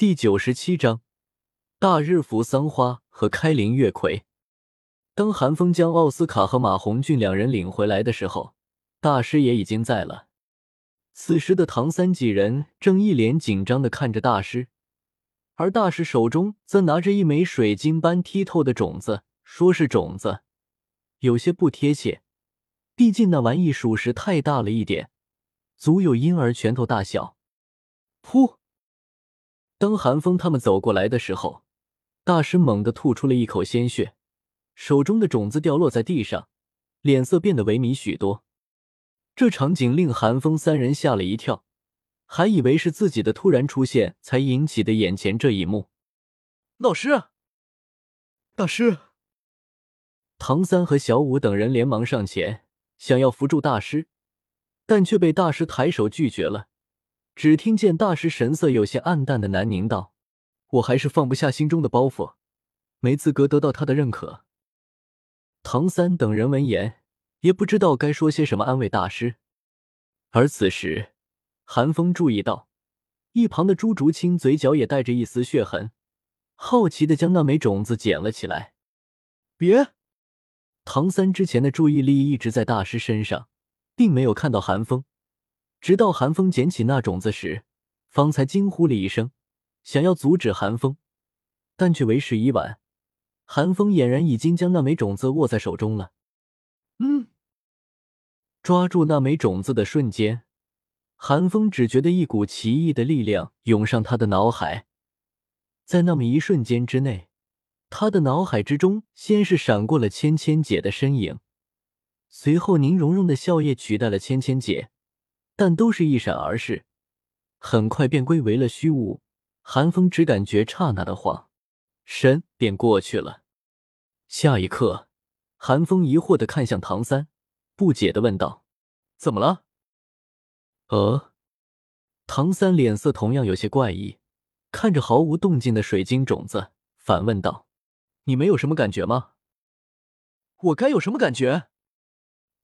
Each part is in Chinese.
第九十七章大日扶桑花和开林月葵。当韩风将奥斯卡和马红俊两人领回来的时候，大师也已经在了。此时的唐三几人正一脸紧张的看着大师，而大师手中则拿着一枚水晶般剔透的种子，说是种子，有些不贴切，毕竟那玩意属实太大了一点，足有婴儿拳头大小。噗！当韩风他们走过来的时候，大师猛地吐出了一口鲜血，手中的种子掉落在地上，脸色变得萎靡许多。这场景令韩风三人吓了一跳，还以为是自己的突然出现才引起的眼前这一幕。老师，大师，唐三和小五等人连忙上前，想要扶住大师，但却被大师抬手拒绝了。只听见大师神色有些暗淡的喃宁道：“我还是放不下心中的包袱，没资格得到他的认可。”唐三等人闻言，也不知道该说些什么安慰大师。而此时，韩风注意到一旁的朱竹清嘴角也带着一丝血痕，好奇的将那枚种子捡了起来。别！唐三之前的注意力一直在大师身上，并没有看到韩风。直到寒风捡起那种子时，方才惊呼了一声，想要阻止寒风，但却为时已晚。寒风俨然已经将那枚种子握在手中了。嗯，抓住那枚种子的瞬间，寒风只觉得一股奇异的力量涌上他的脑海，在那么一瞬间之内，他的脑海之中先是闪过了芊芊姐的身影，随后宁荣荣的笑靥取代了芊芊姐。但都是一闪而逝，很快便归为了虚无。寒风只感觉刹那的晃神便过去了。下一刻，寒风疑惑的看向唐三，不解的问道：“怎么了？”呃，唐三脸色同样有些怪异，看着毫无动静的水晶种子，反问道：“你没有什么感觉吗？”“我该有什么感觉？”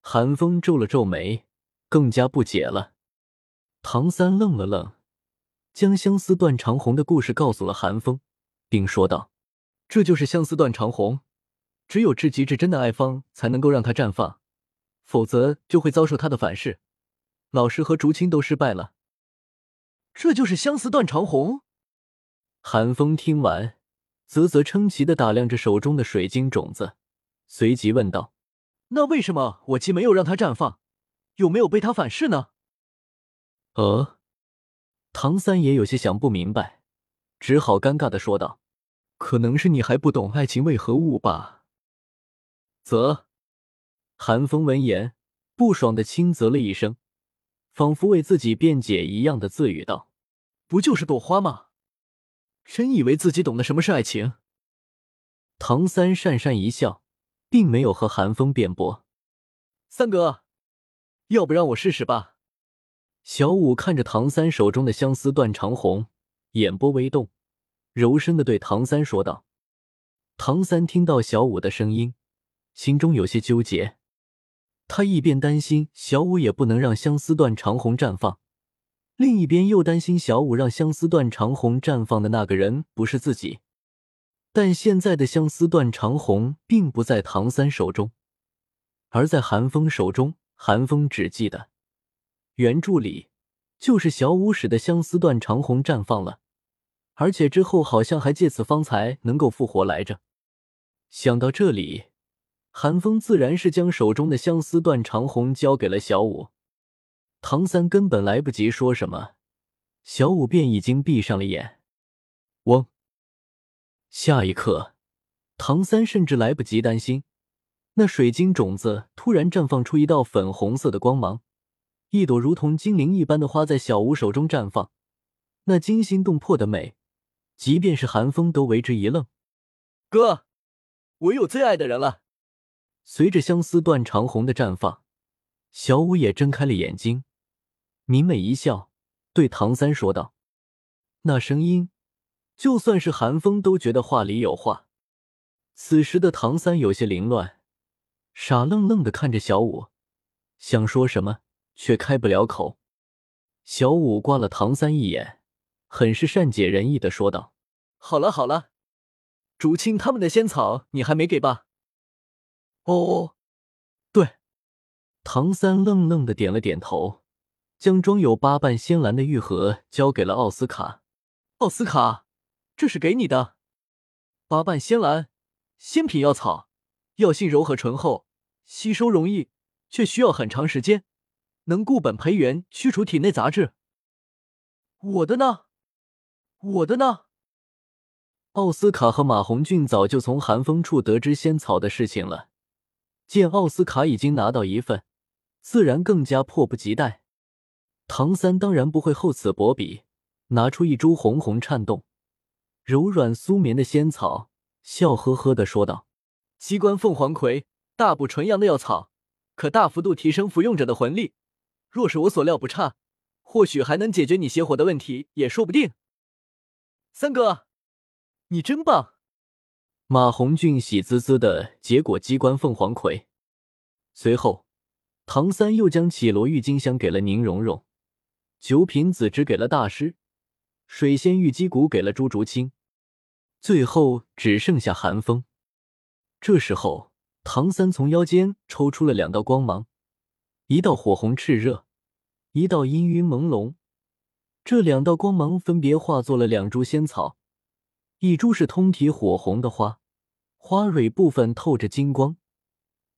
寒风皱了皱眉。更加不解了。唐三愣了愣，将相思断肠红的故事告诉了韩风，并说道：“这就是相思断肠红，只有至极至真的爱方才能够让它绽放，否则就会遭受它的反噬。老师和竹青都失败了。这就是相思断肠红。”韩风听完，啧啧称奇的打量着手中的水晶种子，随即问道：“那为什么我既没有让它绽放？”又没有被它反噬呢？呃，唐三也有些想不明白，只好尴尬的说道：“可能是你还不懂爱情为何物吧。”啧，韩风闻言不爽的轻啧了一声，仿佛为自己辩解一样的自语道：“不就是朵花吗？真以为自己懂得什么是爱情？”唐三讪讪一笑，并没有和韩风辩驳。三哥。要不让我试试吧？小五看着唐三手中的相思断肠红，眼波微动，柔声的对唐三说道。唐三听到小五的声音，心中有些纠结。他一边担心小五也不能让相思断肠红绽放，另一边又担心小五让相思断肠红绽放的那个人不是自己。但现在的相思断肠红并不在唐三手中，而在韩风手中。韩风只记得原著里就是小舞使的相思断肠红绽放了，而且之后好像还借此方才能够复活来着。想到这里，韩风自然是将手中的相思断肠红交给了小舞。唐三根本来不及说什么，小舞便已经闭上了眼。嗡！下一刻，唐三甚至来不及担心。那水晶种子突然绽放出一道粉红色的光芒，一朵如同精灵一般的花在小舞手中绽放，那惊心动魄的美，即便是寒风都为之一愣。哥，我有最爱的人了。随着相思断肠红的绽放，小五也睁开了眼睛，明媚一笑，对唐三说道：“那声音，就算是寒风都觉得话里有话。”此时的唐三有些凌乱。傻愣愣的看着小五，想说什么却开不了口。小五刮了唐三一眼，很是善解人意的说道：“好了好了，竹青他们的仙草你还没给吧？”哦，对。唐三愣愣的点了点头，将装有八瓣仙兰的玉盒交给了奥斯卡。奥斯卡，这是给你的。八瓣仙兰，仙品药草，药性柔和醇厚，吸收容易，却需要很长时间，能固本培元，驱除体内杂质。我的呢？我的呢？奥斯卡和马红俊早就从寒风处得知仙草的事情了，见奥斯卡已经拿到一份。自然更加迫不及待。唐三当然不会厚此薄彼，拿出一株红红颤动、柔软酥绵的仙草，笑呵呵的说道：“机关凤凰葵，大补纯阳的药草，可大幅度提升服用者的魂力。若是我所料不差，或许还能解决你邪火的问题，也说不定。”三哥，你真棒！马红俊喜滋滋的接过机关凤凰葵，随后。唐三又将绮罗郁金香给了宁荣荣，九品紫芝给了大师，水仙玉鸡骨给了朱竹清，最后只剩下寒风。这时候，唐三从腰间抽出了两道光芒，一道火红炽热，一道氤氲朦胧。这两道光芒分别化作了两株仙草，一株是通体火红的花，花蕊部分透着金光。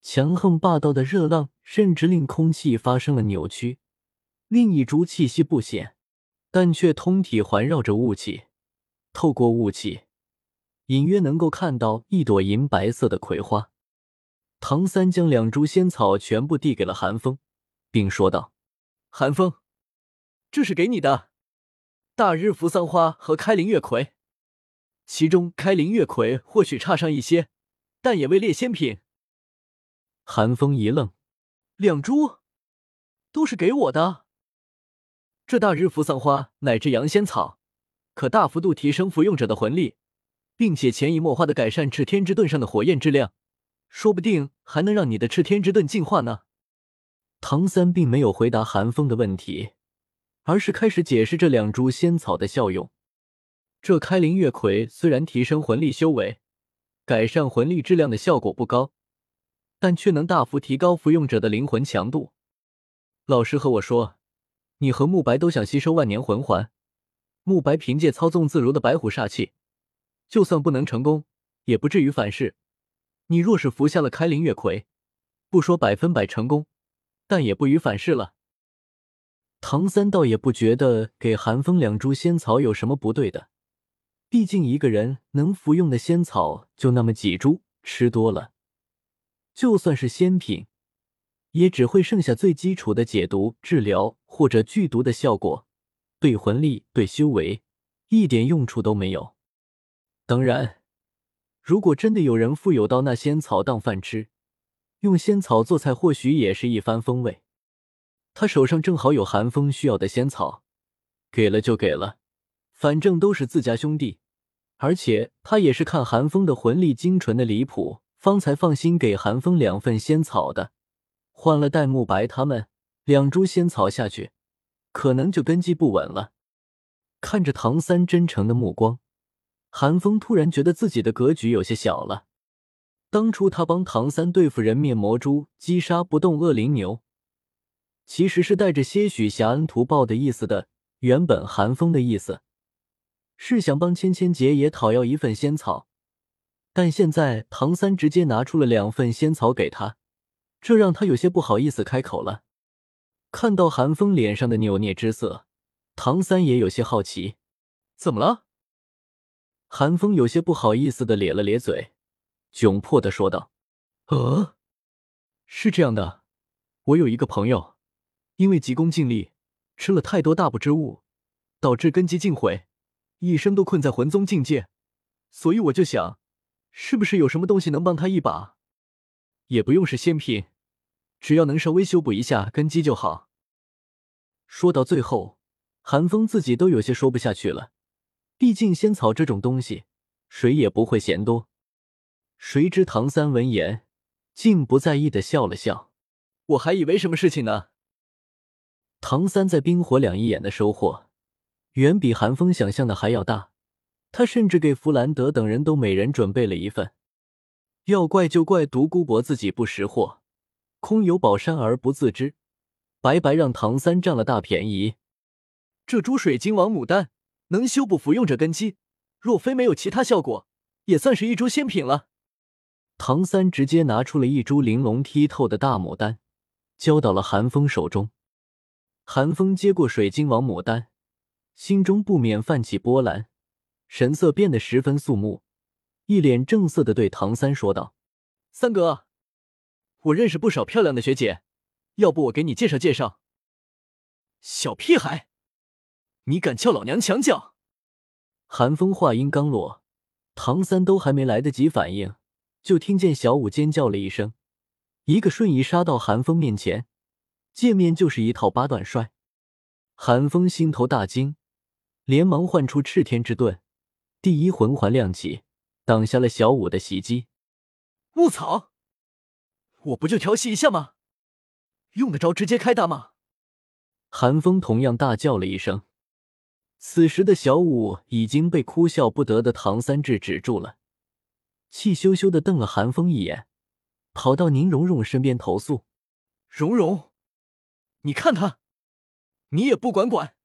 强横霸道的热浪甚至令空气发生了扭曲，另一株气息不显，但却通体环绕着雾气。透过雾气，隐约能够看到一朵银白色的葵花。唐三将两株仙草全部递给了寒风，并说道：“寒风，这是给你的大日扶桑花和开灵月葵，其中开灵月葵或许差上一些，但也位列仙品。”寒风一愣，两株都是给我的。这大日扶桑花乃至阳仙草，可大幅度提升服用者的魂力，并且潜移默化的改善赤天之盾上的火焰质量，说不定还能让你的赤天之盾进化呢。唐三并没有回答寒风的问题，而是开始解释这两株仙草的效用。这开灵月葵虽然提升魂力修为、改善魂力质量的效果不高。但却能大幅提高服用者的灵魂强度。老师和我说，你和慕白都想吸收万年魂环。慕白凭借操纵自如的白虎煞气，就算不能成功，也不至于反噬。你若是服下了开灵月葵，不说百分百成功，但也不予反噬了。唐三倒也不觉得给寒风两株仙草有什么不对的，毕竟一个人能服用的仙草就那么几株，吃多了。就算是仙品，也只会剩下最基础的解毒、治疗或者剧毒的效果，对魂力、对修为一点用处都没有。当然，如果真的有人富有到那仙草当饭吃，用仙草做菜，或许也是一番风味。他手上正好有寒风需要的仙草，给了就给了，反正都是自家兄弟，而且他也是看寒风的魂力精纯的离谱。方才放心给寒风两份仙草的，换了戴沐白他们两株仙草下去，可能就根基不稳了。看着唐三真诚的目光，寒风突然觉得自己的格局有些小了。当初他帮唐三对付人面魔蛛，击杀不动恶灵牛，其实是带着些许侠恩图报的意思的。原本寒风的意思是想帮千千姐也讨要一份仙草。但现在唐三直接拿出了两份仙草给他，这让他有些不好意思开口了。看到韩风脸上的扭捏之色，唐三也有些好奇，怎么了？韩风有些不好意思的咧了咧嘴，窘迫的说道：“呃，是这样的，我有一个朋友，因为急功近利，吃了太多大补之物，导致根基尽毁，一生都困在魂宗境界，所以我就想。”是不是有什么东西能帮他一把？也不用是仙品，只要能稍微修补一下根基就好。说到最后，韩风自己都有些说不下去了。毕竟仙草这种东西，谁也不会嫌多。谁知唐三闻言，竟不在意的笑了笑。我还以为什么事情呢？唐三在冰火两仪眼的收获，远比韩风想象的还要大。他甚至给弗兰德等人都每人准备了一份。要怪就怪独孤博自己不识货，空有宝山而不自知，白白让唐三占了大便宜。这株水晶王牡丹能修补服用者根基，若非没有其他效果，也算是一株仙品了。唐三直接拿出了一株玲珑剔透的大牡丹，交到了韩风手中。韩风接过水晶王牡丹，心中不免泛起波澜，神色变得十分肃穆，一脸正色的对唐三说道：“三哥，我认识不少漂亮的学姐，要不我给你介绍介绍？”小屁孩，你敢撬老娘墙角？韩风话音刚落，唐三都还没来得及反应。就听见小五尖叫了一声，一个瞬移杀到韩风面前，见面就是一套八段摔。韩风心头大惊，连忙唤出赤天之盾，第一魂环亮起，挡下了小五的袭击。卧槽！我不就调戏一下吗？用得着直接开打吗？韩风同样大叫了一声。此时的小五已经被哭笑不得的唐三制止住了。气羞羞的瞪了韩风一眼，跑到宁荣荣身边投诉：“荣荣，你看他，你也不管管。”